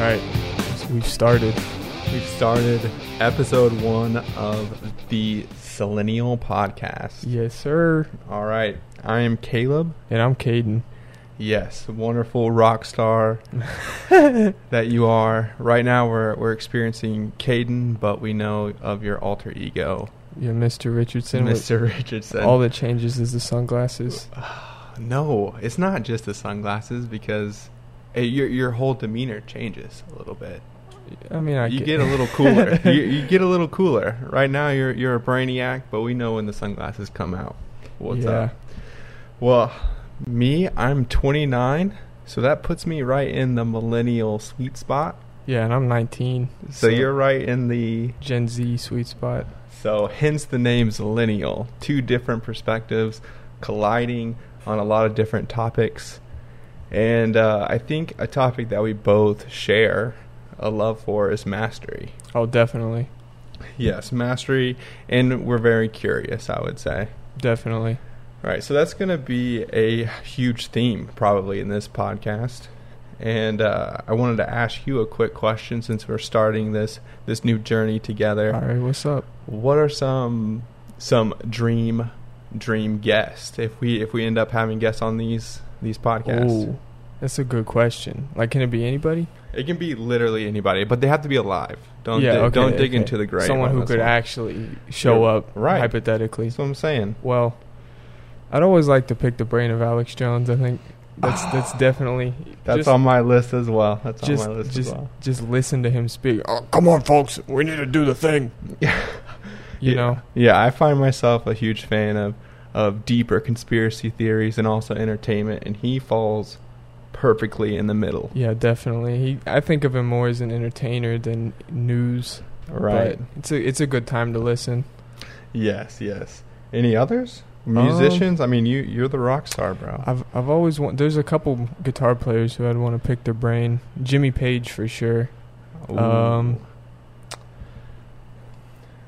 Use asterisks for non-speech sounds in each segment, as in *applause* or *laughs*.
All right, so we've started. We've started episode one of the Zillennial podcast. Yes, sir. All right, I am Caleb. And I'm Caden. Yes, wonderful rock star *laughs* that you are. Right now, we're we're experiencing Caden, but we know of your alter ego, Yeah, Mr. Richardson. with- Mr. Richardson. All that changes is the sunglasses. *sighs* no, it's not just the sunglasses because your your whole demeanor changes a little bit. I mean, I you get a little cooler. *laughs* you, you get a little cooler. Right now, you're you're a brainiac, but we know when the sunglasses come out. What's yeah. up? Well, me, I'm 29, so that puts me right in the millennial sweet spot. Yeah, and I'm 19. So, you're right in the Gen Z sweet spot. so hence the name Zillennial. Two different perspectives colliding on a lot of different topics, and uh, I think a topic that we both share a love for is mastery. Oh, definitely. Yes, mastery, and we're very curious. I would say. Definitely. Right, so that's going to be a huge theme probably in this podcast, and uh, I wanted to ask you a quick question since we're starting this this new journey together. All right, what's up? What are some some dream dream guests if we if we end up having guests on these these podcasts? Ooh, that's a good question. Like, can it be anybody? It can be literally anybody, but they have to be alive. Don't yeah, dig, okay, don't dig okay. into the grave. Someone who could one. actually show Yeah, up, right. hypothetically. That's what I'm saying. Well, I'd always like to pick the brain of Alex Jones. I think that's *sighs* that's definitely That's just, on my list as well. That's just on my list just as well. just listen to him speak. Oh, come on, folks, we need to do the thing. *laughs* You yeah. know, Yeah, I find myself a huge fan of of deeper conspiracy theories and also entertainment, and he falls perfectly in the middle. yeah, definitely. He, I think of him more as an entertainer than news. Right. But it's a it's a good time to listen. Yes. Yes. Any others? Musicians? I mean, you you're the rock star, bro. I've I've always want. There's a couple guitar players who I'd want to pick their brain. Jimmy Page for sure. Um,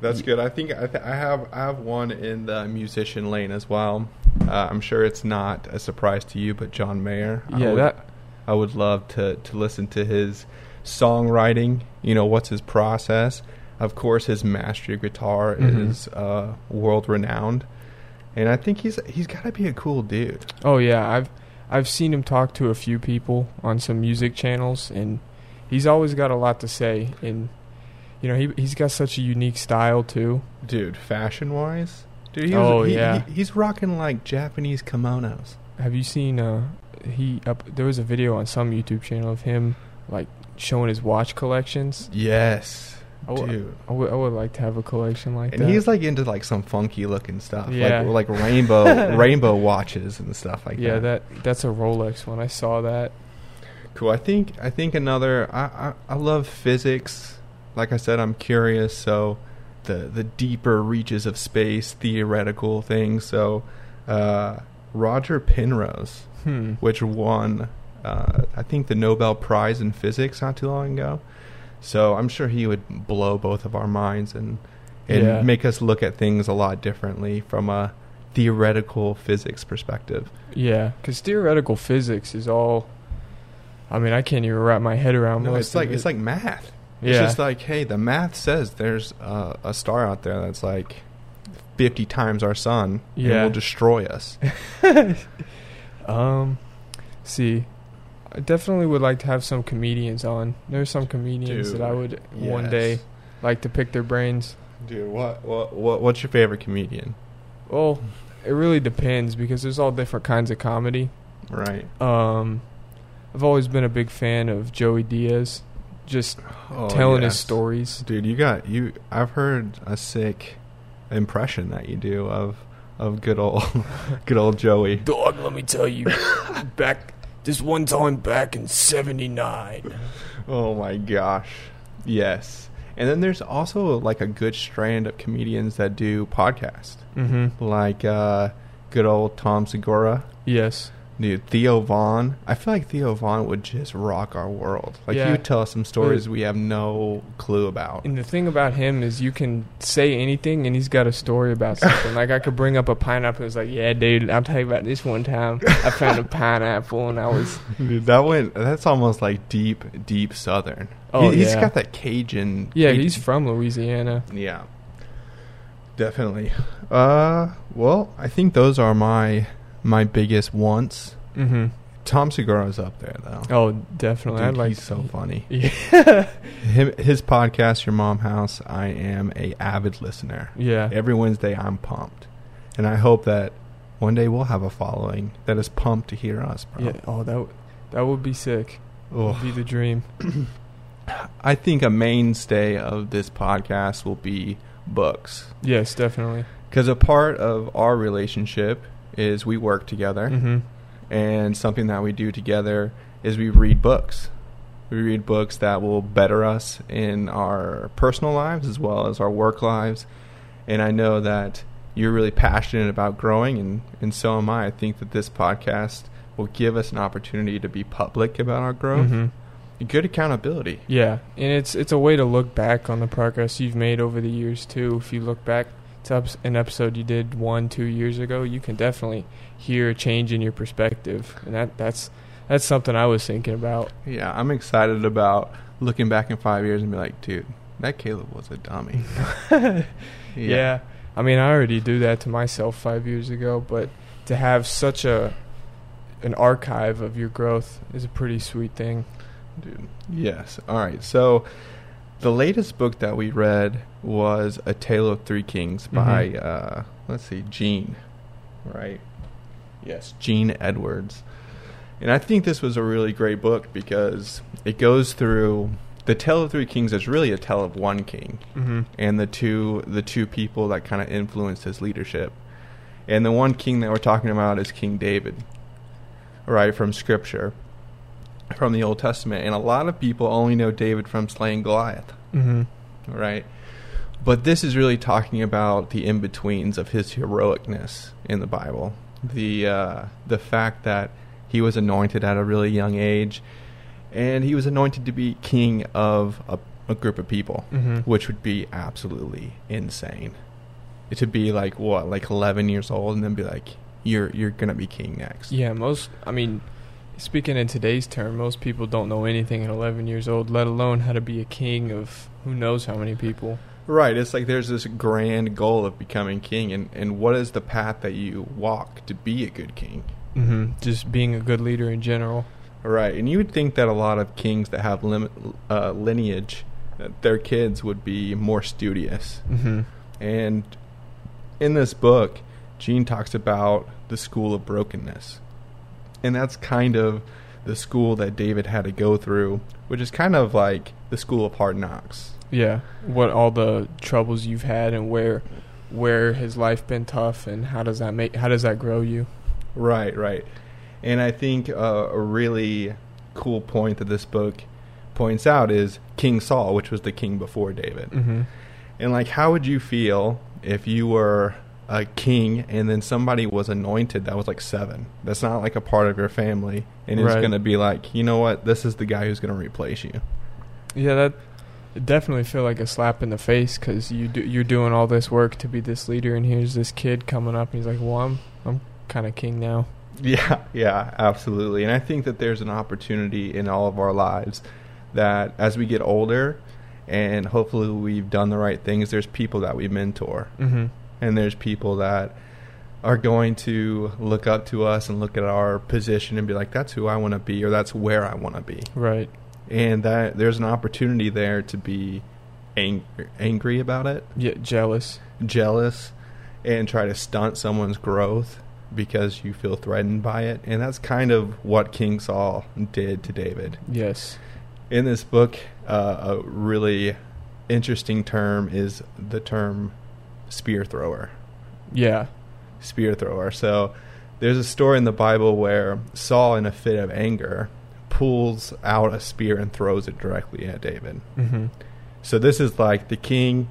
That's good. I think I, th- I have I have one in the musician lane as well. Uh, I'm sure it's not a surprise to you, but John Mayer. I Yeah, would, that I would love to to listen to his songwriting. You know, what's his process? Of course, his mastery of guitar Mhm. is uh, world renowned, and I think he's he's got to be a cool dude. Oh yeah, I've I've seen him talk to a few people on some music channels, and he's always got a lot to say. And you know, he he's got such a unique style too. Dude, fashion wise, dude. He Oh, he- yeah. he- he's rocking like Japanese kimonos. Have you seen? Uh, he up there was a video on some YouTube channel of him like showing his watch collections. Yes, I w- dude. I would I would like to have a collection like And that. And he's like into like some funky looking stuff, Yeah. like like rainbow *laughs* rainbow watches and stuff like yeah, that. that that's a Rolex one. I saw that. Cool. I think I think another. I, I I love physics. Like I said, I'm curious. So the the deeper reaches of space, theoretical things. So uh, Roger Penrose, Hmm. which won uh, I think the Nobel Prize in physics not too long ago. So I'm sure he would blow both of our minds and and Yeah. make us look at things a lot differently from a theoretical physics perspective. Yeah, because theoretical physics is all. I mean, I can't even wrap my head around No, it's like of it's like math. Yeah, It's just like, hey, the math says there's uh, a star out there that's like 50 times our sun and will destroy us. *laughs* um, see, I definitely would like to have some comedians on. There's some comedians that I Dude, would one day like to pick their brains. Dude, what, what what what's your favorite comedian? Well, it really depends because there's all different kinds of comedy. Right. Um, I've always been a big fan of Joey Diaz, just Oh, telling his stories. Dude, you got you I've heard a sick impression that you do of of good old *laughs* good old Joey. Dog, let me tell you, back this one time back in '79. Oh my gosh. Yes. And then there's also like a good strand of comedians that do podcasts. Mm-hmm. Like uh good old Tom Segura. Yes. Dude, Theo Von. I feel like Theo Von would just rock our world. Like Yeah. he would tell us some stories we have no clue about. And the thing about him is you can say anything and he's got a story about something. like I could bring up a pineapple and it's like, yeah, dude, I'll tell you about this one time. I found a pineapple and I was *laughs* Dude, that went. That's almost like deep, deep Southern. Oh, he, he's yeah. got that Cajun. Yeah, Cajun- he's from Louisiana. Yeah, definitely. Uh, well, I think those are my my biggest wants. Mm-hmm. Tom Segura's up there though. Oh, definitely. Dude, like he's so funny. *laughs* Yeah. *laughs* Him, his podcast, Your Mom House. I am a avid listener. yeah. Every Wednesday, I'm pumped, and I hope that one day we'll have a following that is pumped to hear us, bro. Yeah. Oh, that w- that would be sick. Would be the dream. *clears throat* I think a mainstay of this podcast will be books. Yes, definitely. Because a part of our relationship is we work together, Mm-hmm. and something that we do together is we read books. We read books that will better us in our personal lives as well as our work lives. And I know that you're really passionate about growing, and, and so am I. I think that this podcast will give us an opportunity to be public about our growth. Mm-hmm. Good accountability. Yeah, and it's it's a way to look back on the progress you've made over the years too. If you look back to an episode you did one, two years ago, you can definitely hear a change in your perspective, and that that's that's something I was thinking about. Yeah, I'm excited about looking back in five years and be like, dude, that Caleb was a dummy. *laughs* *laughs* Yeah. I mean, I already do that to myself five years ago, but to have such a an archive of your growth is a pretty sweet thing. dude. Yes. All right. So, the latest book that we read was A Tale of Three Kings by, Mhm. uh, let's see, Gene. Right? Yes, Gene Edwards. And I think this was a really great book because it goes through. The Tale of Three Kings is really a tale of one king. Mm-hmm. and the two the two people that kind of influenced his leadership. And the one king that we're talking about is King David, right from Scripture, from the Old Testament. And a lot of people only know David from slaying Goliath, Mm-hmm. right? But this is really talking about the in betweens of his heroicness in the Bible, the uh, the fact that he was anointed at a really young age, and he was anointed to be king of a, a group of people Mm-hmm. which would be absolutely insane. It would be like what, like eleven years old, and then be like, "You're you're gonna be king next." Yeah, most. I mean, speaking in today's term, most people don't know anything at 11 years old, let alone how to be a king of who knows how many people. Right. It's like there's this grand goal of becoming king, and and what is the path that you walk to be a good king? Mm-hmm. Just being a good leader in general. Right. And you would think that a lot of kings that have limit, uh, lineage, that their kids would be more studious. Mm-hmm. And in this book, Gene talks about the school of brokenness. And that's kind of the school that David had to go through, which is kind of like the school of hard knocks. Yeah, what all the troubles you've had and where where has life been tough and how does that make how does that grow you? Right, right. And I think uh, a really cool point that this book points out is King Saul, which was the king before David. Mm-hmm. And like, how would you feel if you were a king and then somebody was anointed that was like seven? That's not like a part of your family, and it's going to be like, you know what? This is the guy who's going to replace you. Yeah, that it definitely feel like a slap in the face because you do, you're doing all this work to be this leader, and here's this kid coming up, and he's like, "Well, I'm I'm kind of king now." Yeah, *laughs* yeah, absolutely. And I think that there's an opportunity in all of our lives that as we get older and hopefully we've done the right things, there's people that we mentor. Mm-hmm. And there's people that are going to look up to us and look at our position and be like, that's who I want to be or that's where I want to be. Right. And that there's an opportunity there to be ang- angry about it, Yeah, jealous. jealous, and try to stunt someone's growth because you feel threatened by it. And that's kind of what King Saul did to David. Yes. In this book, uh, a really interesting term is the term spear thrower. Yeah. Spear thrower. So there's a story in the Bible where Saul, in a fit of anger, pulls out a spear and throws it directly at David. Mm-hmm. So this is like the king,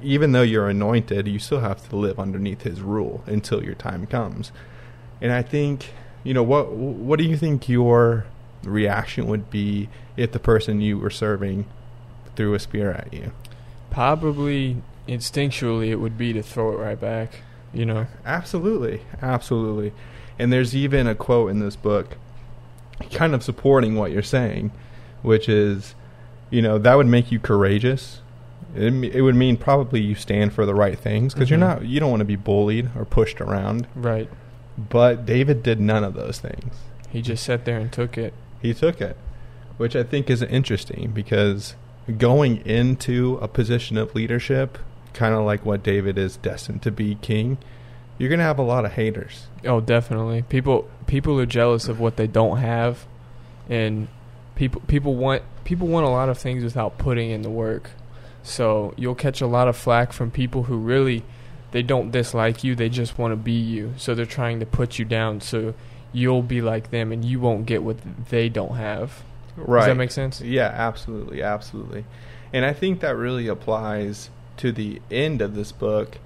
even though you're anointed, you still have to live underneath his rule until your time comes. And I think you know, what what do you think your reaction would be if the person you were serving threw a spear at you? Probably instinctually, it would be to throw it right back. You know. Absolutely, absolutely. And there's even a quote in this book, kind of supporting what you're saying, which is, you know, that would make you courageous. It, it would mean probably you stand for the right things because Mhm. you're not, you don't want to be bullied or pushed around. Right. But David did none of those things. He just sat there and took it. He took it, which I think is interesting because going into a position of leadership, kind of like what David is destined to be king, you're going to have a lot of haters. Oh, definitely. People people are jealous of what they don't have, and people people want people want a lot of things without putting in the work. So you'll catch a lot of flack from people who really they don't dislike you. They just want to be you. So they're trying to put you down. So you'll be like them, and you won't get what they don't have. Right. Does that make sense? Yeah, absolutely, absolutely. And I think that really applies to the end of this book,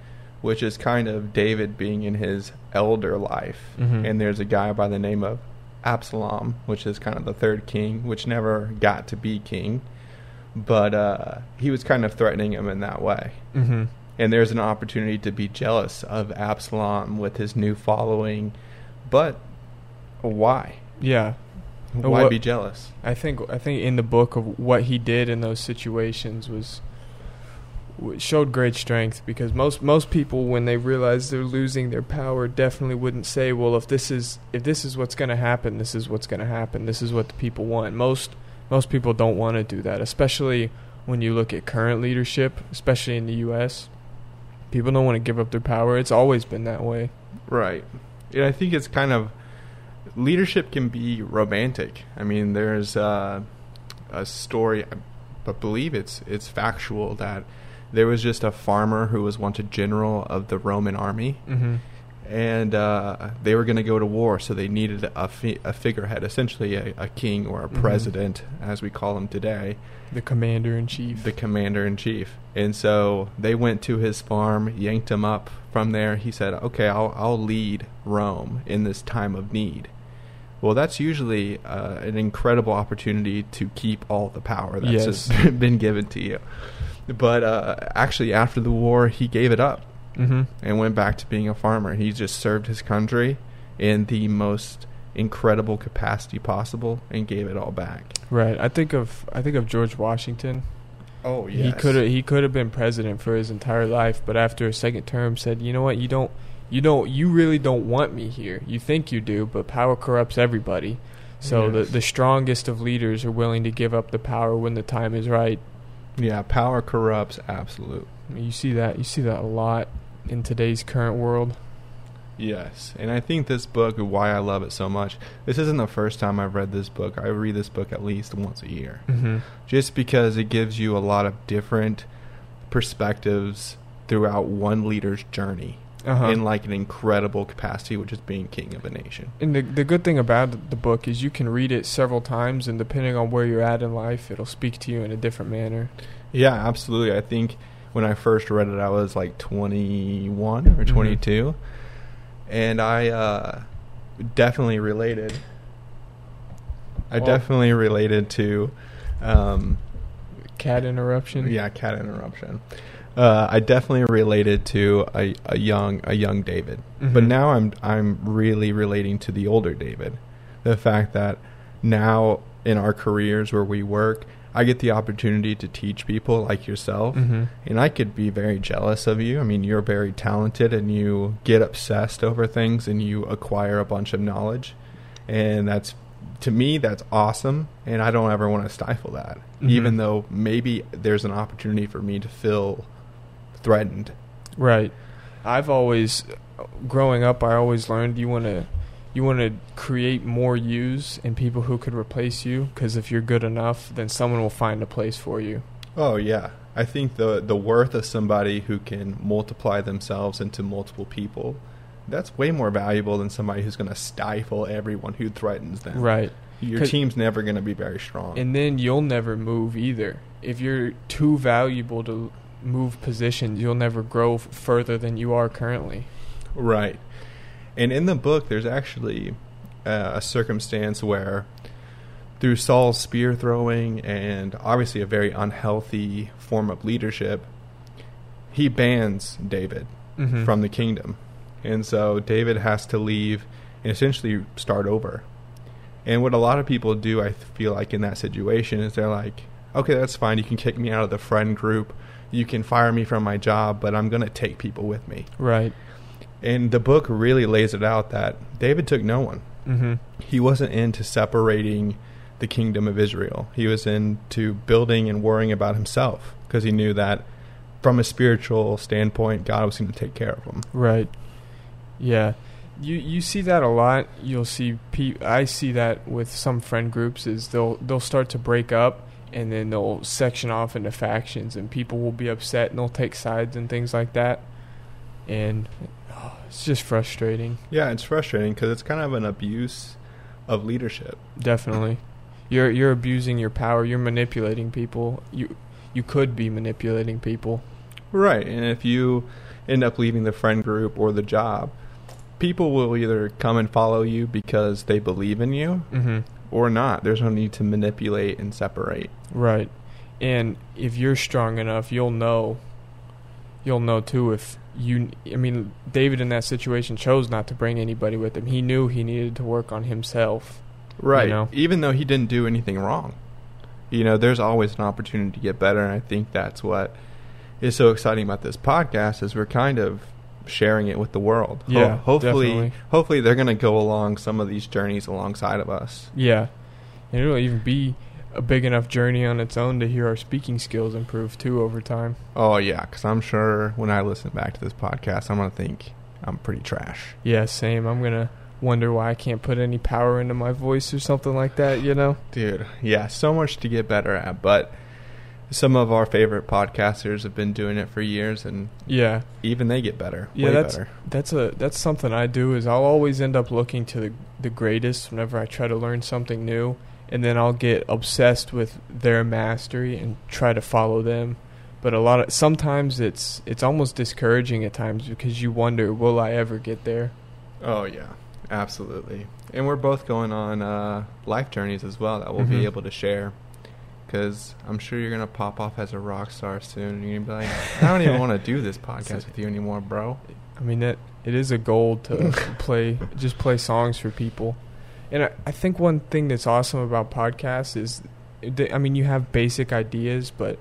which is kind of David being in his elder life. Mhm. And there's a guy by the name of Absalom, which is kind of the third king, which never got to be king. But uh, he was kind of threatening him in that way. Mm-hmm. And there's an opportunity to be jealous of Absalom with his new following. But why? Yeah. Why what- be jealous? I think I think in the book of what he did in those situations was showed great strength because most most people when they realize they're losing their power definitely wouldn't say, well, if this is if this is what's going to happen, this is what's going to happen. This is what the people want. Most most people don't want to do that, especially when you look at current leadership, especially in the US. People don't want to give up their power. It's always been that way. Right. And I think it's kind of leadership can be romantic. I mean, there's uh, a story, I believe it's it's factual that there was just a farmer who was once a general of the Roman army, Mhm. and uh, they were going to go to war, so they needed a, fi- a figurehead, essentially a, a king or a Mhm. president, as we call him today The commander in chief. the commander in chief. And so they went to his farm, yanked him up from there. He said, "Okay, I'll I'll lead Rome in this time of need." Well, that's usually uh, an incredible opportunity to keep all the power that's Yes. just *laughs* been given to you. But uh, actually, after the war, he gave it up mm-hmm. and went back to being a farmer. He just served his country in the most incredible capacity possible and gave it all back. Right. I think of I think of George Washington. Oh, He could have he could have been president for his entire life, but after a second term said, "You know what? You don't you don't you really don't want me here. You think you do, but power corrupts everybody." So Yes. the the strongest of leaders are willing to give up the power when the time is right. Yeah, power corrupts absolute. I mean, you see that you see that a lot in today's current world. Yes, and I think this book, why I love it so much, this isn't the first time I've read this book. I read this book at least once a year. Mm-hmm. Just because it gives you a lot of different perspectives throughout one leader's journey Uh-huh. in like an incredible capacity, which is being king of a nation. And the the good thing about the book is you can read it several times, and depending on where you're at in life, it'll speak to you in a different manner. Yeah, absolutely. I think when I first read it, I was like 21 or Mhm. 22, and I uh, definitely related. I Oh. definitely related to, um, Cat interruption. yeah, cat interruption. Uh, I definitely related to a, a young a young David, but Mhm. now I'm I'm really relating to the older David. The fact that now in our careers where we work, I get the opportunity to teach people like yourself, Mm-hmm. and I could be very jealous of you. I mean, you're very talented and you get obsessed over things and you acquire a bunch of knowledge. And that's, to me, that's awesome. And I don't ever want to stifle that, Mhm. even though maybe there's an opportunity for me to feel threatened. Right. I've always, growing up, I always learned you want to, you want to create more yous and people who could replace you. Because if you're good enough, then someone will find a place for you. Oh, yeah. I think the, the worth of somebody who can multiply themselves into multiple people. That's way more valuable than somebody who's going to stifle everyone who threatens them. Right. Your team's never going to be very strong. And then you'll never move either. If you're too valuable to move positions, you'll never grow f- further than you are currently. Right. And in the book, there's actually uh, a circumstance where through Saul's spear throwing and obviously a very unhealthy form of leadership, he bans David Mhm. from the kingdom. And so David has to leave and essentially start over. And what a lot of people do, I feel like, in that situation is they're like, okay, that's fine. You can kick me out of the friend group. You can fire me from my job, but I'm going to take people with me. right. And the book really lays it out that David took no one. Mm-hmm. He wasn't into separating the kingdom of Israel. He was into building and worrying about himself because he knew that from a spiritual standpoint, God was going to take care of him. Right. Yeah. You you see that a lot. You'll see pe- I see that with some friend groups is they'll they'll start to break up and then they'll section off into factions and people will be upset and they'll take sides and things like that. And oh, it's just frustrating. Yeah, it's frustrating because it's kind of an abuse of leadership. Definitely. You're you're abusing your power. You're manipulating people. You you could be manipulating people. Right. And if you end up leaving the friend group or the job, people will either come and follow you because they believe in you Mhm. Or not. There's no need to manipulate and separate. Right. And if you're strong enough, you'll know. You'll know too if you. I mean, David in that situation chose not to bring anybody with him. He knew he needed to work on himself. Right. know? Even though he didn't do anything wrong. You know, there's always an opportunity to get better and I think that's what is so exciting about this podcast is we're kind of sharing it with the world. Ho- Yeah, hopefully definitely. hopefully they're going to go along some of these journeys alongside of us. Yeah. And it'll even be a big enough journey on its own to hear our speaking skills improve too over time. Oh yeah, cuz I'm sure when I listen back to this podcast I'm going to think I'm pretty trash. Yeah, same. I'm gonna wonder why I can't put any power into my voice or something like that. You know? Dude, yeah, so much to get better at, but some of our favorite podcasters have been doing it for years and Yeah. even they get better. Yeah, way that's better. that's a that's something I do is I'll always end up looking to the the greatest whenever I try to learn something new, and then I'll get obsessed with their mastery and try to follow them. But a lot of sometimes it's it's almost discouraging at times because you wonder, will I ever get there? Oh yeah, absolutely. And we're both going on uh, life journeys as well that we'll Mhm. be able to share. Because I'm sure you're gonna pop off as a rock star soon, and you're gonna be like, "I don't even want to do this *laughs* podcast with you anymore, bro." I mean that it is a goal to *laughs* play just play songs for people, and I, I think one thing that's awesome about podcasts is, they, I mean you have basic ideas, but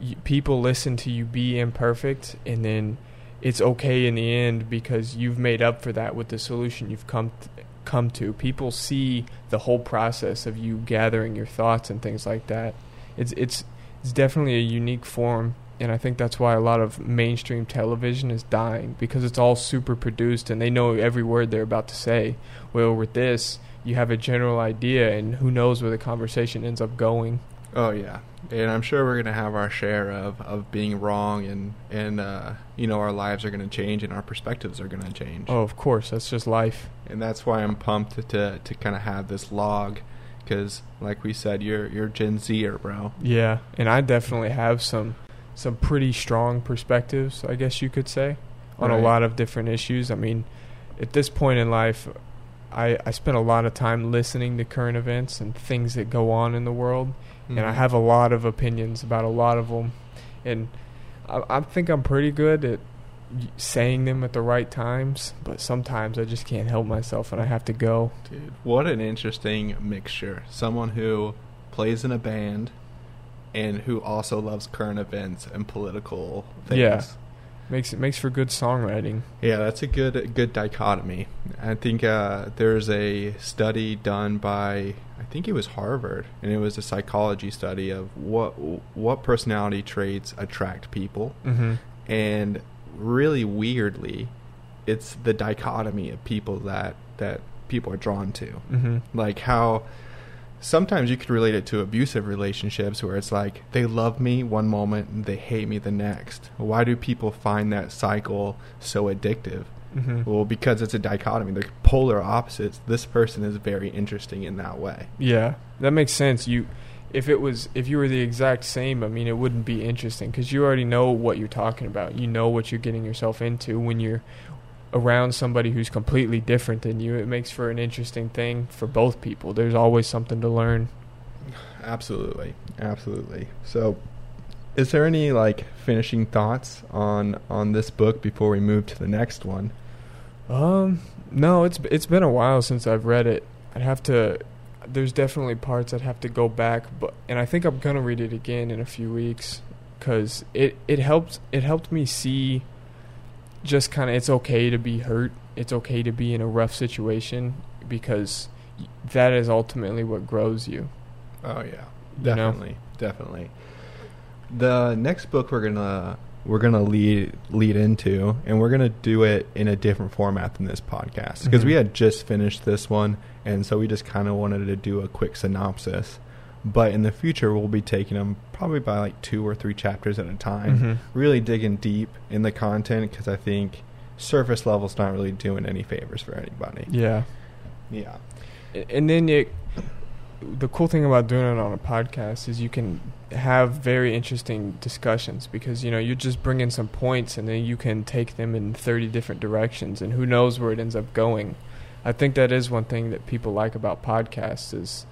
you, people listen to you be imperfect, and then it's okay in the end because you've made up for that with the solution you've come come to. People see the whole process of you gathering your thoughts and things like that. It's it's it's definitely a unique form and I think that's why a lot of mainstream television is dying because it's all super produced and they know every word they're about to say. Well, with this, you have a general idea and who knows where the conversation ends up going. Oh yeah, and I'm sure we're gonna have our share of, of being wrong, and and uh, you know our lives are gonna change and our perspectives are gonna change. Oh, of course, that's just life. and that's why I'm pumped to to, to kind of have this log, because like we said, you're you're Gen Zer, bro. Yeah, and I definitely have some some pretty strong perspectives, I guess you could say, on a lot of different issues. I mean, at this point in life, I I spend a lot of time listening to current events and things that go on in the world, and I Mhm. have a lot of opinions about a lot of them, and I, I think I'm pretty good at saying them at the right times, but sometimes I just can't help myself and I have to go. Dude, what an interesting mixture. Someone who plays in a band and who also loves current events and political things. Yeah. Makes it makes for good songwriting. Yeah, that's a good good dichotomy. I think uh, there's a study done by I think it was Harvard, and it was a psychology study of what what personality traits attract people, Mm-hmm. and really weirdly, it's the dichotomy of people that that people are drawn to. Mm-hmm. like how sometimes you could relate it to abusive relationships where it's like they love me one moment and they hate me the next why do people find that cycle so addictive Mm-hmm. well because it's a dichotomy they're polar opposites this person is very interesting in that way Yeah, that makes sense. You, if it was, if you were the exact same, I mean, it wouldn't be interesting because you already know what you're talking about. You know what you're getting yourself into when you're, around somebody who's completely different than you, it makes for an interesting thing for both people. There's always something to learn. Absolutely, absolutely. So, is there any like finishing thoughts on on this book before we move to the next one? Um, no, it's it's been a while since I've read it. I'd have to. There's definitely parts I'd have to go back, but and I think I'm gonna read it again in a few weeks because it it helped it helped me see just kind of it's okay to be hurt. It's okay to be in a rough situation because that is ultimately what grows you. Oh yeah, You know? definitely, definitely. The next book we're gonna we're gonna lead lead into, and we're gonna do it in a different format than this podcast because we Mhm. had just finished this one, and so we just kind of wanted to do a quick synopsis. But in the future, we'll be taking them probably by like two or three chapters at a time, Mhm. really digging deep in the content because I think surface level's not really doing any favors for anybody. Yeah. Yeah. And then it the cool thing about doing it on a podcast is you can have very interesting discussions because you know you just bring in some points and then you can take them in 30 different directions and who knows where it ends up going. I think that is one thing that people like about podcasts is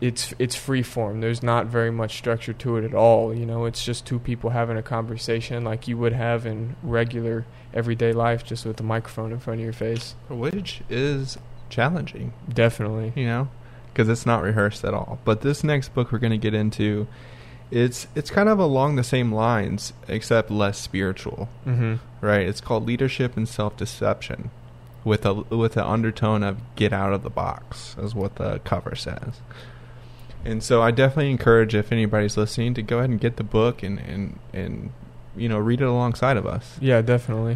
it's it's free form. There's not very much structure to it at all you know it's just two people having a conversation like you would have in regular everyday life just with a microphone in front of your face. Which is challenging. definitely. You know, because it's not rehearsed at all. But this next book we're going to get into, it's it's kind of along the same lines, except less spiritual, mhm right? It's called Leadership and Self Deception, with a with an undertone of get out of the box, is what the cover says. And so I definitely encourage if anybody's listening to go ahead and get the book and and and you know read it alongside of us. Yeah, definitely.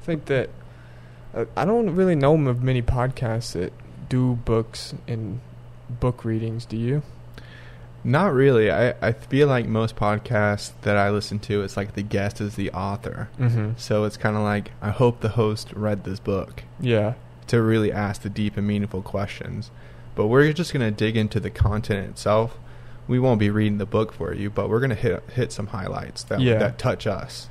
I think that uh, I don't really know of many podcasts that do books and book readings. Do you? Not really. I, I feel like most podcasts that I listen to, it's like the guest is the author. Mm-hmm. So it's kind of like I hope the host read this book Yeah. to really ask the deep and meaningful questions. But we're just going to dig into the content itself. We won't be reading the book for you, but we're going to hit hit some highlights that Yeah. that touch us.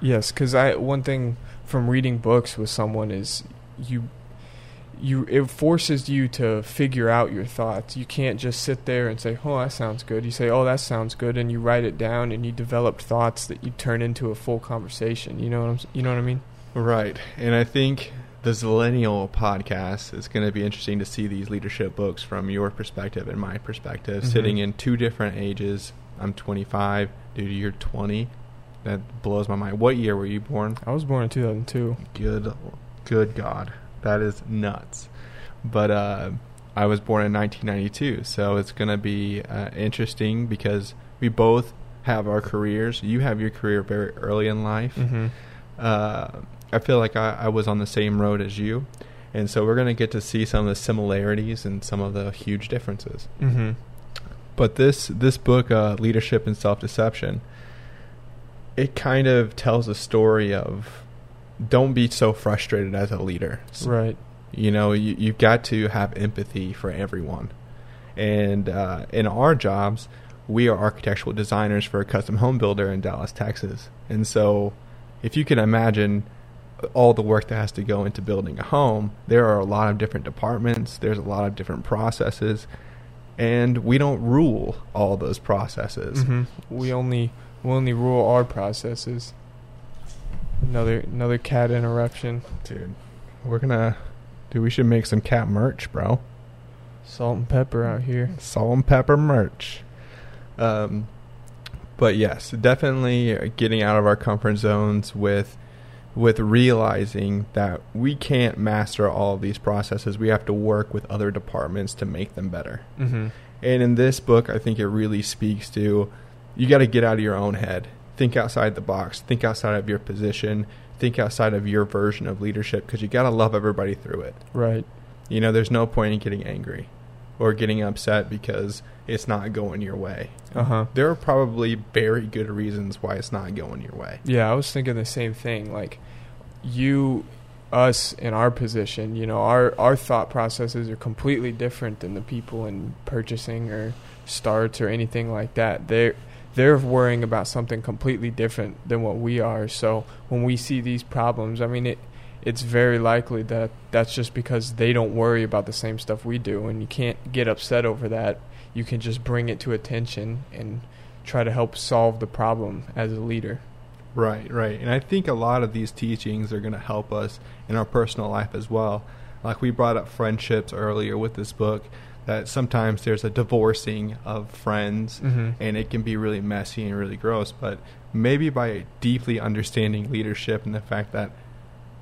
Yes, because I one thing from reading books with someone is you you it forces you to figure out your thoughts. You can't just sit there and say, "Oh, that sounds good." You say, "Oh, that sounds good," and you write it down and you develop thoughts that you turn into a full conversation. You know what I'm you know what I mean? Right. And I think the Zillennial podcast is going to be interesting to see these leadership books from your perspective and my perspective, Mhm. sitting in two different ages. I'm 25, dude, you're 20. That blows my mind. What year were you born? I was born in 2002. Good, good God, that is nuts. But uh, I was born in 1992, so it's going to be uh, interesting because we both have our careers. You have your career very early in life. Mm-hmm. Uh, I feel like I, I was on the same road as you, and so we're going to get to see some of the similarities and some of the huge differences. Mm-hmm. But this this book, uh, Leadership and Self Deception, it kind of tells a story of don't be so frustrated as a leader. Right. You know, you, you've got to have empathy for everyone. And uh, in our jobs, we are architectural designers for a custom home builder in Dallas, Texas. And so, if you can imagine all the work that has to go into building a home, there are a lot of different departments, there's a lot of different processes, and we don't rule all those processes. Mm-hmm. We only we only rule our processes. Another another cat interruption. Dude, we're gonna. Dude, we should make some cat merch, bro. Salt and pepper out here. Salt and pepper merch. Um, but yes, definitely getting out of our comfort zones with with realizing that we can't master all of these processes. We have to work with other departments to make them better. Mm-hmm. And in this book, I think it really speaks to you got to get out of your own head. Think outside the box. Think outside of your position. Think outside of your version of leadership because you got to love everybody through it. Right. You know, there's no point in getting angry or getting upset because it's not going your way. Uh huh. There are probably very good reasons why it's not going your way. Yeah, I was thinking the same thing. Like you, us in our position, you know, our our thought processes are completely different than the people in purchasing or starts or anything like that. They're they're worrying about something completely different than what we are. So when we see these problems, I mean it. it's very likely that that's just because they don't worry about the same stuff we do, and you can't get upset over that. You can just bring it to attention and try to help solve the problem as a leader. Right, right. And I think a lot of these teachings are going to help us in our personal life as well. Like we brought up friendships earlier with this book, that sometimes there's a divorcing of friends Mm-hmm. and it can be really messy and really gross. But maybe by deeply understanding leadership and the fact that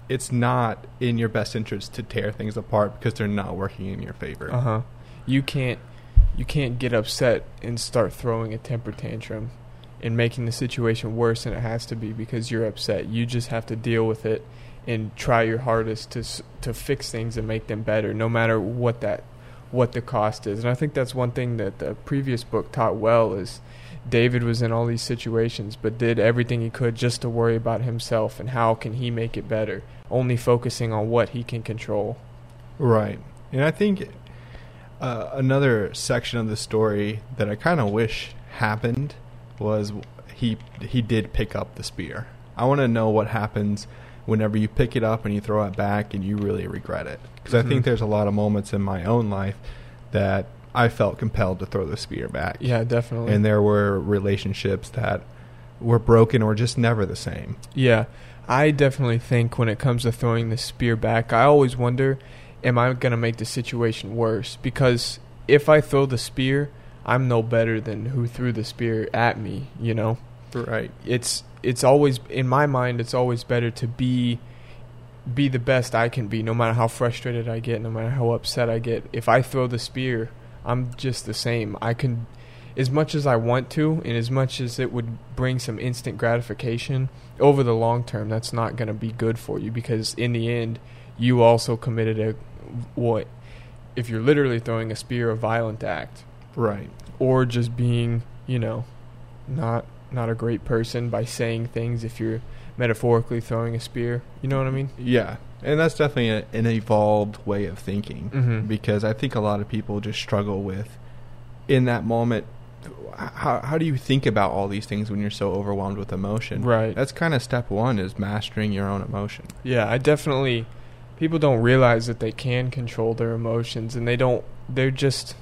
it's not in your best interest to tear things apart because they're not working in your favor. Uh huh. You can't you can't get upset and start throwing a temper tantrum and making the situation worse than it has to be because you're upset. You just have to deal with it and try your hardest to to fix things and make them better, no matter what that what the cost is. And I think that's one thing that the previous book taught well is David was in all these situations but did everything he could just to worry about himself and how can he make it better, only focusing on what he can control. Right. And I think uh, another section of the story that I kind of wish happened was he he did pick up the spear. I want to know what happens whenever you pick it up and you throw it back and you really regret it. Because I mm-hmm. think there's a lot of moments in my own life that I felt compelled to throw the spear back. Yeah, definitely. And there were relationships that were broken or just never the same. Yeah, I definitely think when it comes to throwing the spear back, I always wonder, am I going to make the situation worse? Because if I throw the spear, I'm no better than who threw the spear at me, you know? Right. It's it's always in my mind it's always better to be be the best I can be no matter how frustrated I get, no matter how upset I get. If I throw the spear, I'm just the same. I can as much as I want to and as much as it would bring some instant gratification over the long term that's not going to be good for you because in the end you also committed a what if you're literally throwing a spear a violent act Right. or just being, you know, not not a great person by saying things if you're metaphorically throwing a spear. You know what I mean? Yeah, and that's definitely a, an evolved way of thinking Mhm. because I think a lot of people just struggle with in that moment. How how do you think about all these things when you're so overwhelmed with emotion? Right. That's kind of step one is mastering your own emotion. Yeah, I definitely people don't realize that they can control their emotions and they don't they're just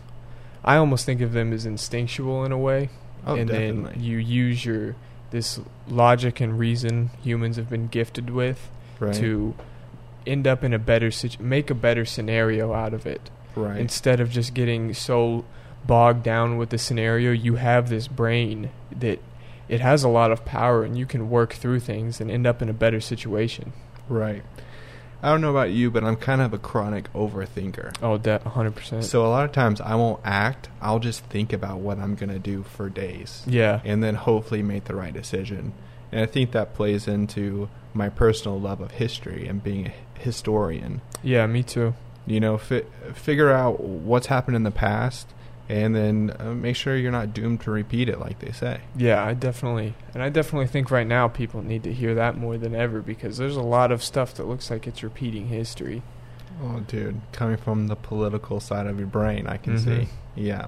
I almost think of them as instinctual in a way. Oh, and definitely. then you use your this logic and reason humans have been gifted with right. to end up in a better situ- make a better scenario out of it. right. instead of just getting so bogged down with the scenario you have this brain that it has a lot of power and you can work through things and end up in a better situation right. I don't know about you, but I'm kind of a chronic overthinker. oh that 100% So a lot of times I won't act. I'll just think about what I'm gonna do for days. yeah and then hopefully make the right decision. And I think that plays into my personal love of history and being a historian. yeah me too You know, fi- figure out what's happened in the past and then uh, make sure you're not doomed to repeat it like they say. yeah i definitely and i definitely think right now people need to hear that more than ever because there's a lot of stuff that looks like it's repeating history Oh, dude, coming from the political side of your brain, I can Mhm. see. Yeah.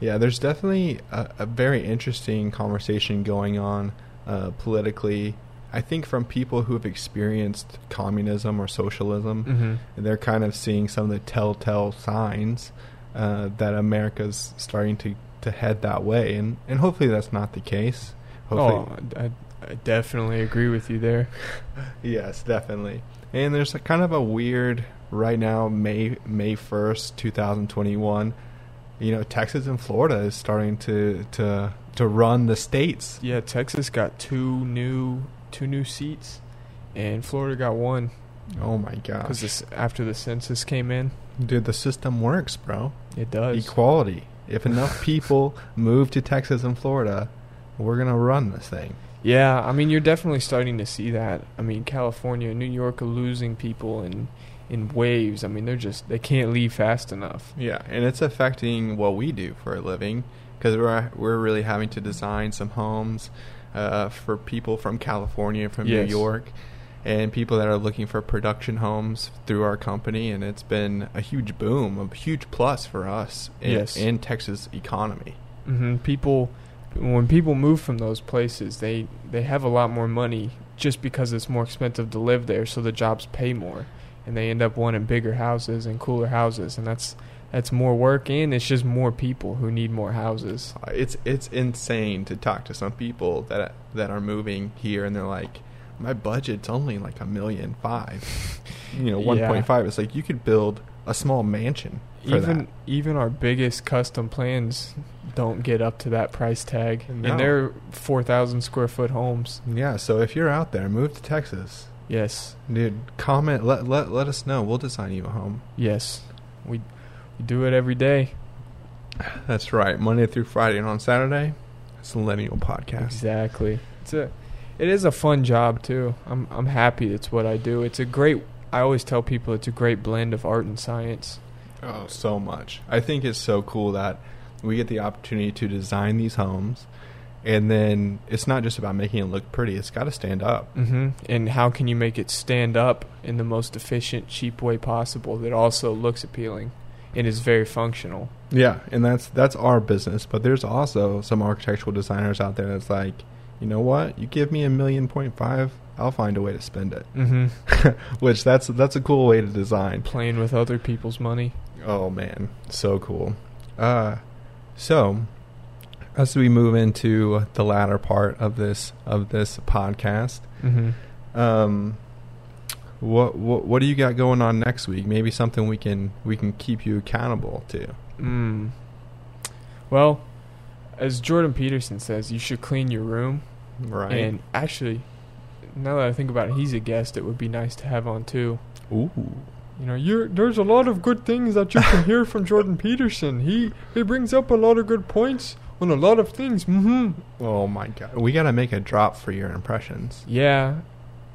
Yeah, there's definitely a, a very interesting conversation going on uh, politically. I think from people who have experienced communism or socialism, mm-hmm. and they're kind of seeing some of the telltale signs uh, that America's starting to, to head that way, and and hopefully that's not the case. Hopefully, oh I, I definitely agree with you there *laughs* yes, definitely. And there's a kind of a weird right now, May May first, two thousand twenty one. You know, Texas and Florida is starting to to to run the states. yeah texas got two new two new seats and florida got one Oh my god! because after the census came in, dude, the system works, bro. it does. Equality. If enough *laughs* people move to Texas and Florida, we're gonna run this thing. Yeah, I mean, you're definitely starting to see that. I mean, California, and New York are losing people in in waves. I mean, they're just they can't leave fast enough. Yeah, and it's affecting what we do for a living because we're we're really having to design some homes uh, for people from California, from Yes. New York, and people that are looking for production homes through our company, and it's been a huge boom, a huge plus for us in, Yes. in Texas economy. hmm People, when people move from those places, they they have a lot more money just because it's more expensive to live there, so the jobs pay more, and they end up wanting bigger houses and cooler houses, and that's that's more work and it's just more people who need more houses. It's it's insane to talk to some people that that are moving here and they're like, my budget's only like a million five, *laughs* you know, one Yeah. point five. It's like you could build a small mansion for even that. even our biggest custom plans don't get up to that price tag, No. and they're four thousand square foot homes. Yeah, so if you're out there, move to Texas, Yes, dude. Comment, let let let us know. We'll design you a home. yes, we we do it every day. *sighs* That's right, Monday through Friday, and on Saturday, it's the Zillennial Podcast. Exactly. It's a it is a fun job too. I'm I'm happy it's what I do. It's a great I always tell people it's a great blend of art and science. Oh, so much. I think it's so cool that we get the opportunity to design these homes, and then it's not just about making it look pretty. It's got to stand up. hmm And how can you make it stand up in the most efficient, cheap way possible that also looks appealing and is very functional? Yeah, and that's that's our business. But there's also some architectural designers out there that's like, you know what? You give me a million point five, I'll find a way to spend it. hmm *laughs* Which that's that's a cool way to design. Playing with other people's money. Oh man, so cool. Uh, so as we move into the latter part of this of this podcast, hmm um, what what what do you got going on next week? Maybe something we can we can keep you accountable to. Mm. Well, as Jordan Peterson says, you should clean your room. Right. And actually, now that I think about it, he's a guest. It would be nice to have on too. Ooh. You know, you're, there's a lot of good things that you can hear from Jordan *laughs* Peterson. He he brings up a lot of good points on a lot of things. hmm Oh my god. We got to make a drop for your impressions. Yeah,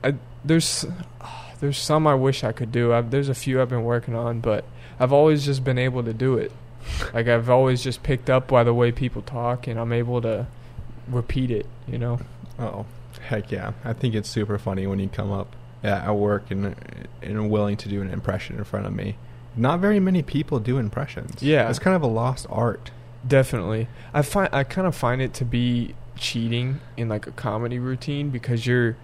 I, there's *sighs* there's some I wish I could do. I've, there's a few I've been working on, but I've always just been able to do it. *laughs* like I've always just picked up by the way people talk, and I'm able to repeat it. You know. Oh, heck yeah. I think it's super funny when you come up at work and and are willing to do an impression in front of me. Not very many people do impressions. Yeah. It's kind of a lost art. Definitely. I find I kind of find it to be cheating in like a comedy routine because you're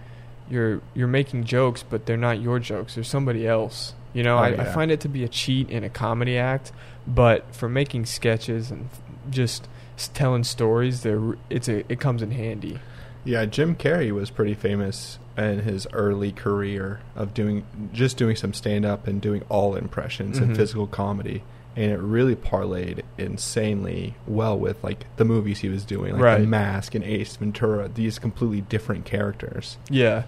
you're you're making jokes but they're not your jokes. They're somebody else. You know, Oh, I, I find it to be a cheat in a comedy act, but for making sketches and just telling stories, there it's a it comes in handy. Yeah, Jim Carrey was pretty famous in his early career of doing just doing some stand up and doing all impressions Mhm. and physical comedy. And it really parlayed insanely well with like the movies he was doing, like Right. The Mask and Ace Ventura, these completely different characters. Yeah,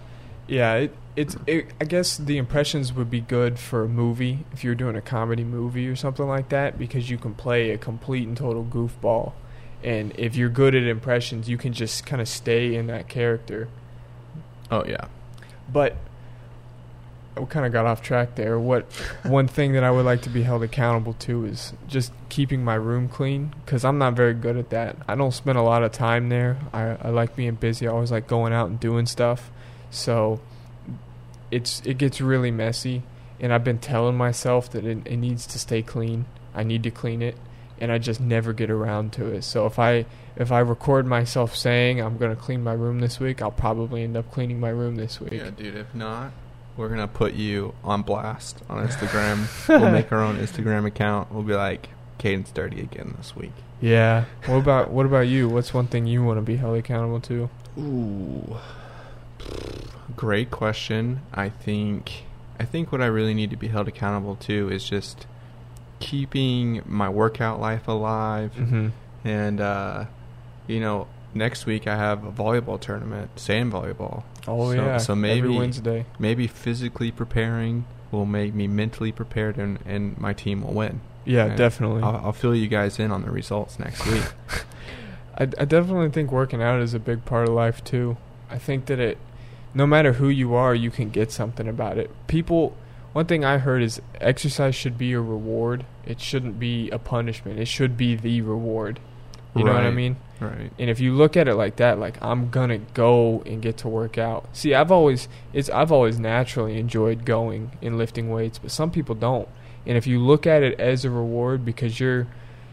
yeah. It, it's. It, I guess the impressions would be good for a movie if you're doing a comedy movie or something like that because you can play a complete and total goofball, and if you're good at impressions, you can just kind of stay in that character. Oh yeah. But we kind of got off track there. What one thing that I would like to be held accountable to is just keeping my room clean because I'm not very good at that. I don't spend a lot of time there. I, I like being busy. I always like going out and doing stuff. So it's it gets really messy, and I've been telling myself that it, it needs to stay clean. I need to clean it, and I just never get around to it. So if I if I record myself saying I'm gonna clean my room this week, I'll probably end up cleaning my room this week. Yeah, dude. If not, we're gonna put you on blast on Instagram. we'll make our own Instagram account. We'll be like, Caden's dirty again this week. Yeah. What about what about you? What's one thing you want to be held accountable to? Ooh, great question. I think I think what I really need to be held accountable to is just keeping my workout life alive. Mm-hmm. And uh, you know, next week I have a volleyball tournament, sand volleyball. Oh So- yeah. so maybe- every Wednesday. Maybe physically preparing will make me mentally prepared, and and my team will win. Yeah, And definitely. I'll, I'll fill you guys in on the results next week. *laughs* I, I definitely think working out is a big part of life too. I think that it, no matter who you are, you can get something about it. People, one thing I heard is exercise should be a reward. It shouldn't be a punishment. It should be the reward. You know what I mean? right. And if you look at it like that, like I'm gonna go and get to work out. See, I've always it's I've always naturally enjoyed going and lifting weights, but some people don't. And if you look at it as a reward because you're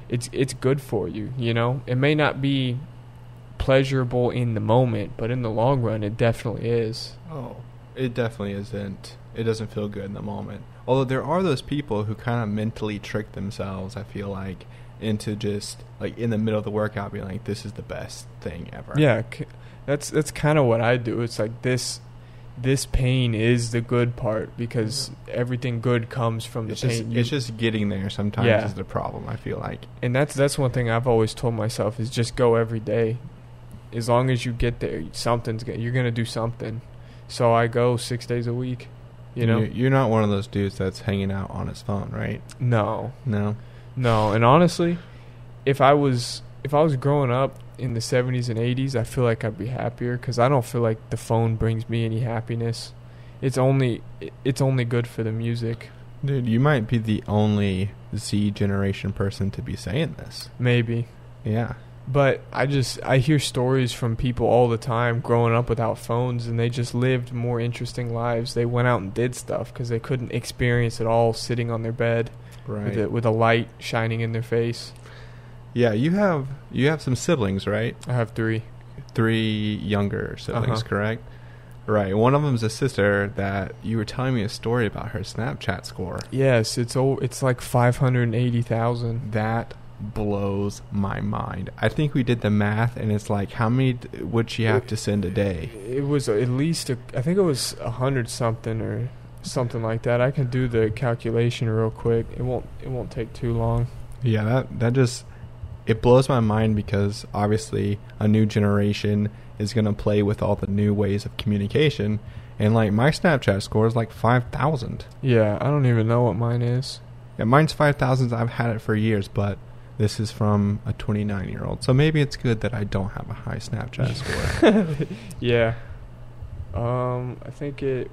it's it's good for you, you know? It may not be pleasurable in the moment, but in the long run, it definitely is. Oh, it definitely isn't. It doesn't feel good in the moment. Although there are those people who kind of mentally trick themselves, I feel like, into just like in the middle of the workout being like, "This is the best thing ever." Yeah, that's that's kind of what I do. It's like this this pain is the good part because everything good comes from the It's just pain. You- it's just getting there sometimes Yeah. is the problem. I feel like. and that's that's one thing I've always told myself is just go every day. As long as you get there, something's go- you're gonna do something. So I go six days a week. You know, you're, you're not one of those dudes that's hanging out on his phone, right? no, No. no. And honestly, if I was if I was growing up in the 70s and 80s, I feel like I'd be happier because I don't feel like the phone brings me any happiness. It's only it's only good for the music. Dude, you might be the only Z generation person to be saying this. Maybe. Yeah. But I just I hear stories from people all the time growing up without phones and they just lived more interesting lives. They went out and did stuff because they couldn't experience it all sitting on their bed Right. with it with a light shining in their face. Yeah, you have you have some siblings, right? I have three. Three younger siblings, Uh-huh. correct? Right. One of them's a sister that you were telling me a story about her Snapchat score. Yes, it's o- it's like five hundred and eighty thousand. That blows my mind. I think we did the math, and it's like, how many would she have to send a day? It was at least a, I think it was a hundred something or something like that. I can do the calculation real quick. It won't it won't take too long. Yeah, that that just it blows my mind because obviously a new generation is going to play with all the new ways of communication, and like my Snapchat score is like five thousand. Yeah, I don't even know what mine is. Yeah, mine's five thousand. I've had it for years, but this is from a twenty nine year old. So maybe it's good that I don't have a high Snapchat *laughs* score. yeah. Um, I think it.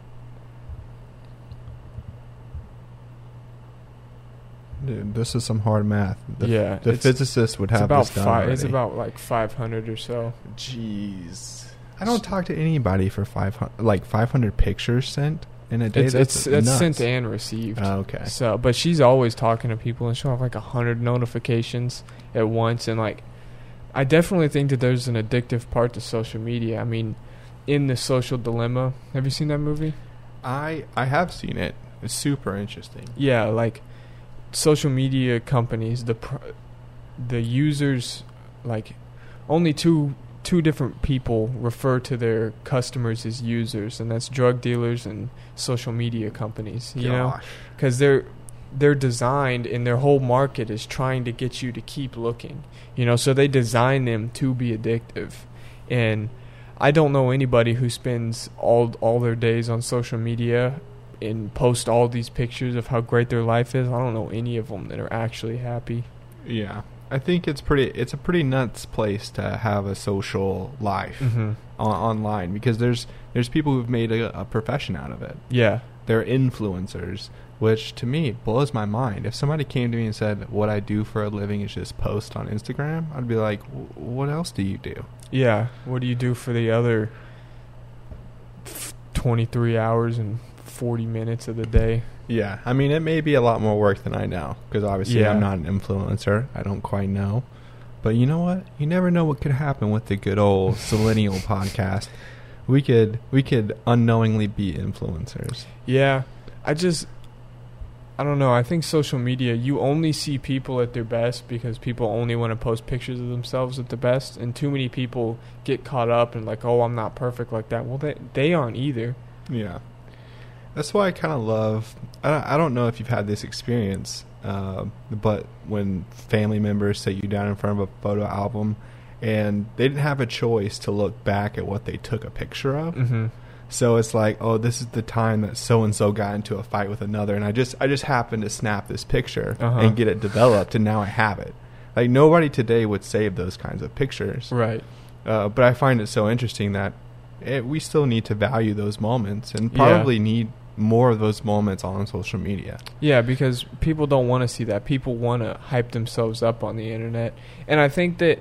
Dude, this is some hard math. The, Yeah, the physicist would have about this done five. It's about like five hundred or so. Jeez. I don't talk to anybody for five hundred, like five hundred pictures sent in a day. It's that's it's, sent and received. Oh, okay. So, but she's always talking to people, and she'll have like a hundred notifications at once, and like, I definitely think that there's an addictive part to social media. I mean, in the social dilemma, have you seen that movie? I I have seen it. It's super interesting. Yeah, like social media companies, the pr- the users, like only two two different people refer to their customers as users, and that's drug dealers and social media companies. You know, because they're they're designed and their whole market is trying to get you to keep looking you know? So they design them to be addictive. And i don't know anybody who spends all all their days on social media and post all these pictures of how great their life is. I don't know any of them that are actually happy. Yeah. I think it's pretty. It's a pretty nuts place to have a social life mm-hmm. on, online because there's there's people who've made a, a profession out of it. yeah They're influencers, which to me blows my mind. If somebody came to me and said, "What I do for a living is just post on Instagram," I'd be like, "What else do you do?" yeah what do you do for the other f- 23 hours and 40 minutes of the day Yeah, I mean, it may be a lot more work than I know because obviously Yeah. I'm not an influencer. I don't quite know, but you know what? You never know what could happen with the good old *laughs* Zillennial podcast. We could we could unknowingly be influencers. Yeah, I just I don't know. I think social media you only see people at their best because people only want to post pictures of themselves at the best, and too many people get caught up and like, oh, I'm not perfect like that. Well, they they aren't either. Yeah, that's why I kind of love. I don't, I don't know if you've had this experience, uh, but when family members sit you down in front of a photo album, and they didn't have a choice to look back at what they took a picture of. Mm-hmm. So it's like, oh, this is the time that so and so got into a fight with another, and I just I just happened to snap this picture Uh-huh. and get it developed, and now I have it. Like nobody today would save those kinds of pictures, Right. uh, but I find it so interesting that it, we still need to value those moments, and Yeah. probably need more of those moments on social media. Yeah, because people don't want to see that. People want to hype themselves up on the internet. And I think that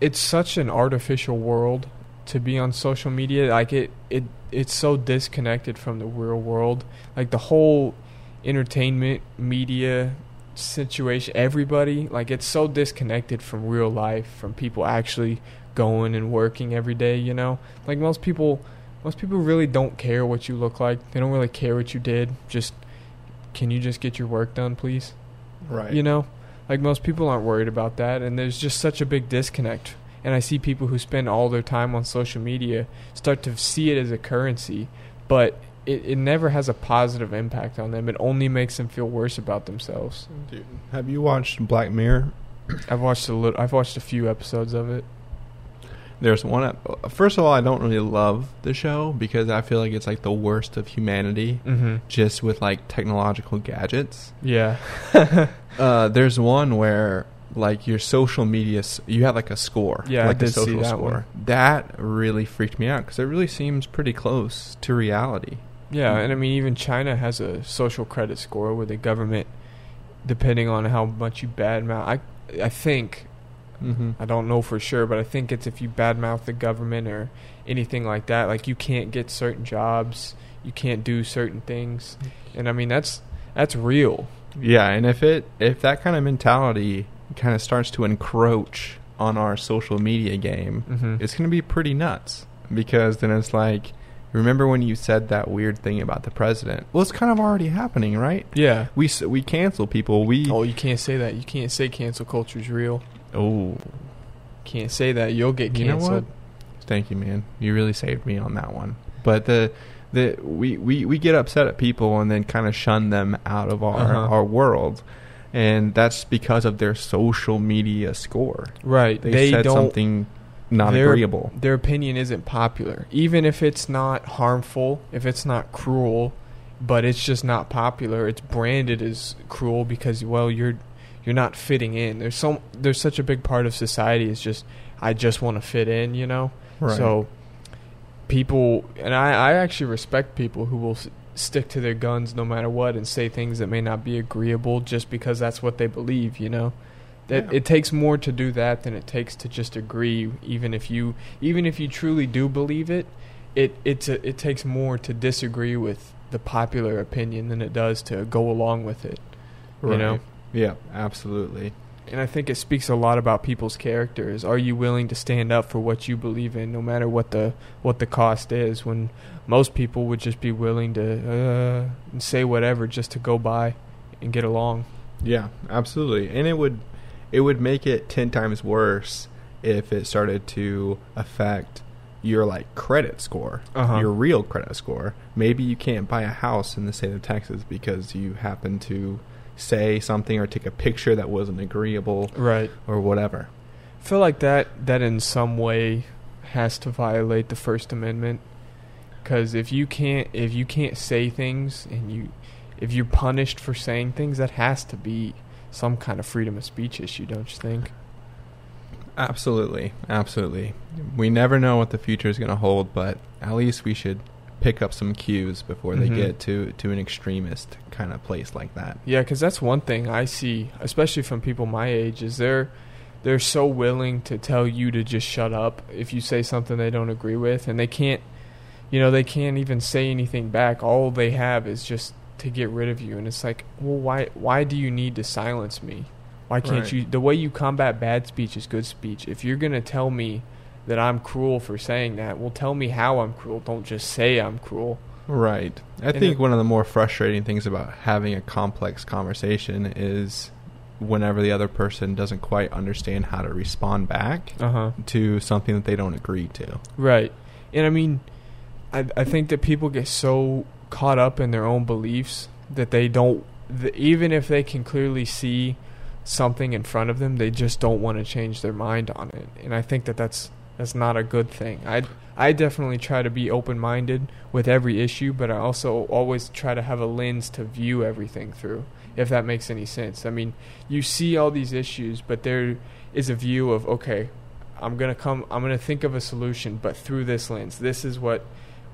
it's such an artificial world to be on social media. Like it it it's so disconnected from the real world. Like the whole entertainment media situation everybody like it's so disconnected from real life from people actually going and working every day you know like most people most people really don't care what you look like. They don't really care what you did. Just can you just get your work done please? Right. you know? Like most people aren't worried about that and there's just such a big disconnect. And i see people who spend all their time on social media start to see it as a currency but it, it never has a positive impact on them. It only makes them feel worse about themselves. Dude, have you watched Black Mirror? i've watched a little i've watched a few episodes of it There's one. First of all, I don't really love the show because I feel like it's like the worst of humanity, mm-hmm just with like technological gadgets. yeah *laughs* Uh, there's one where like your social media, you have like a score, Yeah, I like a social that score. one. That really freaked me out because it really seems pretty close to reality. yeah and i mean even china has a social credit score where the government depending on how much you badmouth i i think Mm-hmm. I don't know for sure, but I think it's if you badmouth the government or anything like that, like you can't get certain jobs, you can't do certain things, and I mean that's that's real. Yeah, and if it if that kind of mentality kind of starts to encroach on our social media game, Mm-hmm. it's going to be pretty nuts because then it's like remember when you said that weird thing about the president? Well, it's kind of already happening, right? yeah. We we cancel people. We Oh, you can't say that. You can't say cancel culture is real. Oh, Can't say that. You'll get You know what? canceled. thank you, man. You really saved me on that one. But the the we, we, we get upset at people and then kind of shun them out of our Uh-huh. our world. And that's because of their social media score. Right. They, They, said something not their- agreeable. Their opinion isn't popular, even if it's not harmful, if it's not cruel, but it's just not popular. It's branded as cruel because well, you're you're not fitting in. There's so there's such a big part of society is just I just want to fit in, you know. Right. So people and I I actually respect people who will s- stick to their guns no matter what and say things that may not be agreeable just because that's what they believe, you know. That Yeah. it takes more to do that than it takes to just agree even if you even if you truly do believe it, it it's a, it takes more to disagree with the popular opinion than it does to go along with it. You know? Yeah, absolutely. And I think it speaks a lot about people's characters. Are you willing to stand up for what you believe in, no matter what the what the cost is? When most people would just be willing to uh, say whatever just to go by and get along. Yeah, absolutely. And it would it would make it 10 times worse if it started to affect your like credit score, Uh-huh. your real credit score. Maybe you can't buy a house in the state of Texas because you happen to say something or take a picture that wasn't agreeable Right. or whatever. I feel like that that in some way has to violate the First Amendment. Because if you can't if you can't say things and you if you're punished for saying things, that has to be some kind of freedom of speech issue, don't you think? Absolutely. Absolutely. We never know what the future is going to hold, but at least we should pick up some cues before they Mhm. get to to an extremist kind of place like that. Yeah, because that's one thing I see, especially from people my age, is they're they're so willing to tell you to just shut up if you say something they don't agree with, and they can't, you know, they can't even say anything back. All they have is just to get rid of you, and it's like, well, why why do you need to silence me? Why can't Right. you? The way you combat bad speech is good speech. If you're gonna tell me that I'm cruel for saying that, well, tell me how I'm cruel. Don't just say I'm cruel. Right. I And think it- one of the more frustrating things about having a complex conversation is whenever the other person doesn't quite understand how to respond back Uh huh. to something that they don't agree to. Right. And I mean, I I think that people get so caught up in their own beliefs that they don't, th- even if they can clearly see something in front of them, they just don't want to change their mind on it. And I think that that's that's not a good thing. I I definitely try to be open minded with every issue, but I also always try to have a lens to view everything through. If that makes any sense. I mean, you see all these issues, but there is a view of okay, I'm gonna come. I'm gonna think of a solution, but through this lens. This is what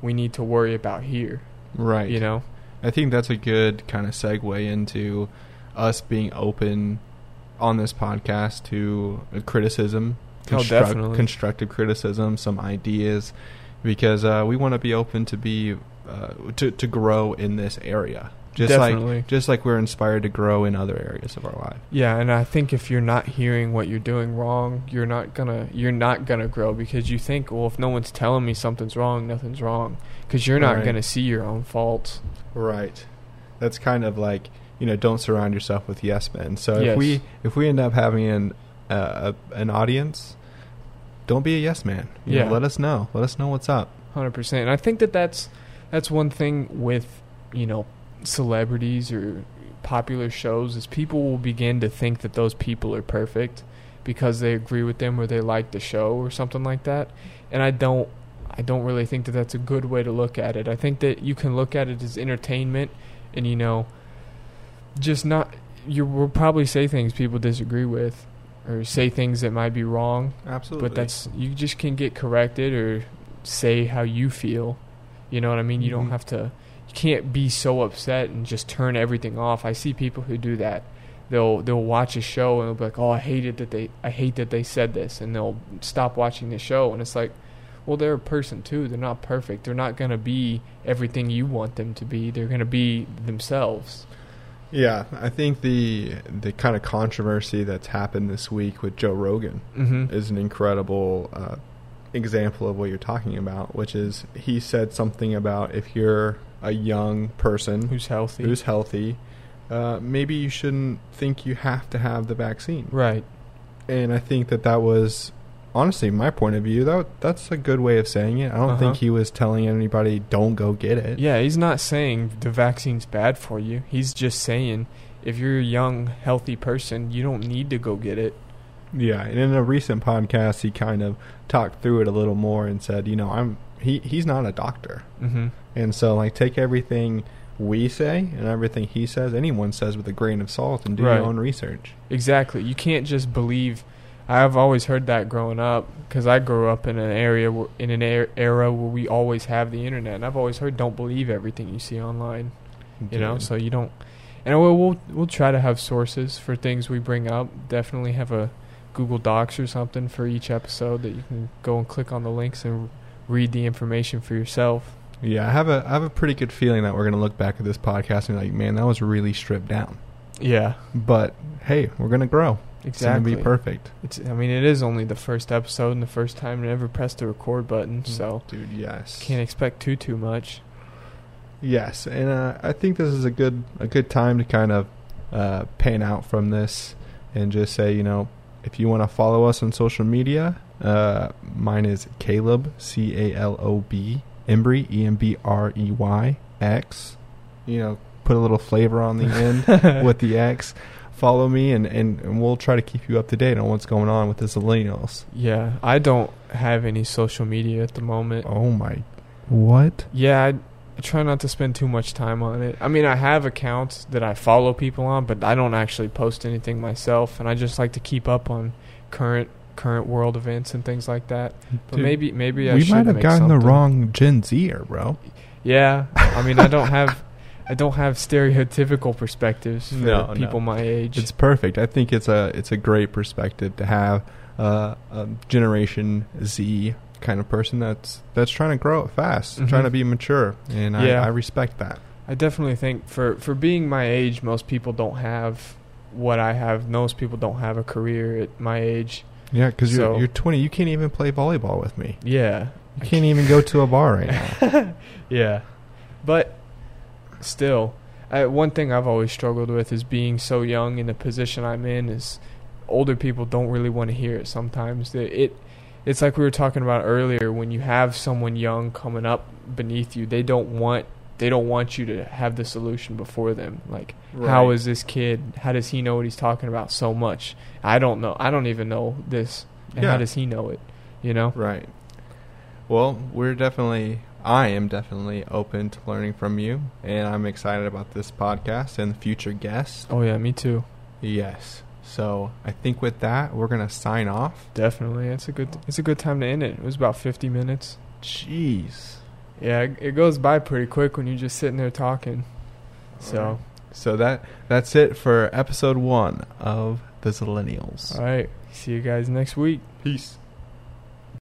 we need to worry about here. Right. You know. I think that's a good kind of segue into us being open on this podcast to criticism, Oh, definitely. constructive criticism, some ideas, because uh, we want to be open to be uh, to to grow in this area. Just Definitely. like just like we're inspired to grow in other areas of our life. Yeah, and I think if you're not hearing what you're doing wrong, you're not gonna you're not gonna grow because you think, well, if no one's telling me something's wrong, nothing's wrong, because you're not Right. gonna see your own faults. Right. That's kind of like you know, don't surround yourself with yes men. So Yes. if we if we end up having an uh, a, an audience, don't be a yes man. You know, Yeah. let us know. Let us know what's up. Hundred percent. And I think that that's that's one thing with you know celebrities or popular shows is people will begin to think that those people are perfect because they agree with them or they like the show or something like that. And I don't I don't really think that that's a good way to look at it. I think that you can look at it as entertainment and you know just not you will probably say things people disagree with or say things that might be wrong Absolutely. but that's you just can get corrected or say how you feel. You know what I mean? You don't Mhm. have to. You can't be so upset and just turn everything off. I see people who do that. They'll they'll watch a show and they'll be like, "Oh, I hated that they I hate that they said this," and they'll stop watching the show. And it's like, well, they're a person too. They're not perfect. They're not gonna be everything you want them to be. They're gonna be themselves. Yeah, I think the the kind of controversy that's happened this week with Joe Rogan Mm-hmm. is an incredible uh, example of what you're talking about, which is he said something about if you're a young person Who's healthy? who's healthy, uh, maybe you shouldn't think you have to have the vaccine. right. And I think that that was honestly my point of view. That that's a good way of saying it. I don't Uh-huh. think he was telling anybody don't go get it. Yeah, he's not saying the vaccine's bad for you. He's just saying if you're a young, healthy person, you don't need to go get it. Yeah, and in a recent podcast, he kind of talked through it a little more and said, you know, I'm he he's not a doctor, Mm-hmm. and so like take everything we say and everything he says, anyone says, with a grain of salt, and do Right. your own research. Exactly. You can't just believe. I've always heard that growing up because I grew up in an area where, in an er- era where we always have the internet, and I've always heard don't believe everything you see online. You know, so you don't. And we'll, we'll we'll try to have sources for things we bring up. Definitely have a Google Docs or something for each episode that you can go and click on the links and read the information for yourself. yeah, I have a I have a pretty good feeling that we're gonna look back at this podcast and be like, man, that was really stripped down. Yeah, But hey, we're gonna grow. Exactly. It's gonna be perfect. It's. I mean, it is only the first episode and the first time to ever press the record button, so dude, yes, can't expect too too much. Yes, and uh, I think this is a good a good time to kind of uh, pan out from this and just say, you know, if you want to follow us on social media, uh, mine is Caleb C A L O B Embry E M B R E Y X. You know, put a little flavor on the end *laughs* with the X. Follow me, and, and, and we'll try to keep you up to date on what's going on with the millennials. Yeah, I don't have any social media at the moment. Oh my, what? Yeah, I, I try not to spend too much time on it. I mean, I have accounts that I follow people on, but I don't actually post anything myself, and I just like to keep up on current current world events and things like that. But Dude, maybe maybe I we should might have gotten the wrong Gen Zer, bro. Yeah, I mean, I don't have *laughs* I don't have stereotypical perspectives for No, no. people my age. It's perfect. I think it's a it's a great perspective to have uh, a Generation Z kind of person that's that's trying to grow up fast, Mhm. trying to be mature, and Yeah. I, I respect that. I definitely think for for being my age, most people don't have what I have. Most people don't have a career at my age. Yeah, because So- you're you're 20. You can't even play volleyball with me. Yeah, You can't even go to a bar right now. *laughs* yeah, but still, I, one thing I've always struggled with is being so young in the position I'm in. Is older people don't really want to hear it sometimes. They, it it's like we were talking about earlier. When you have someone young coming up beneath you, they don't want they don't want you to have the solution before them. Like, how Right. is this kid? How does he know what he's talking about so much? I don't know. I don't even know this. And Yeah. how does he know it? You know? Right. Well, we're definitely, I am definitely open to learning from you, and I'm excited about this podcast and the future guests. Oh yeah, me too. Yes. So I think with that, we're gonna sign off. Definitely, it's a good it's a good time to end it. It was about fifty minutes. Jeez. Yeah, it, goes by pretty quick when you're just sitting there talking. So. So that that's it for episode one of the Zillennials. all right, see you guys next week. Peace.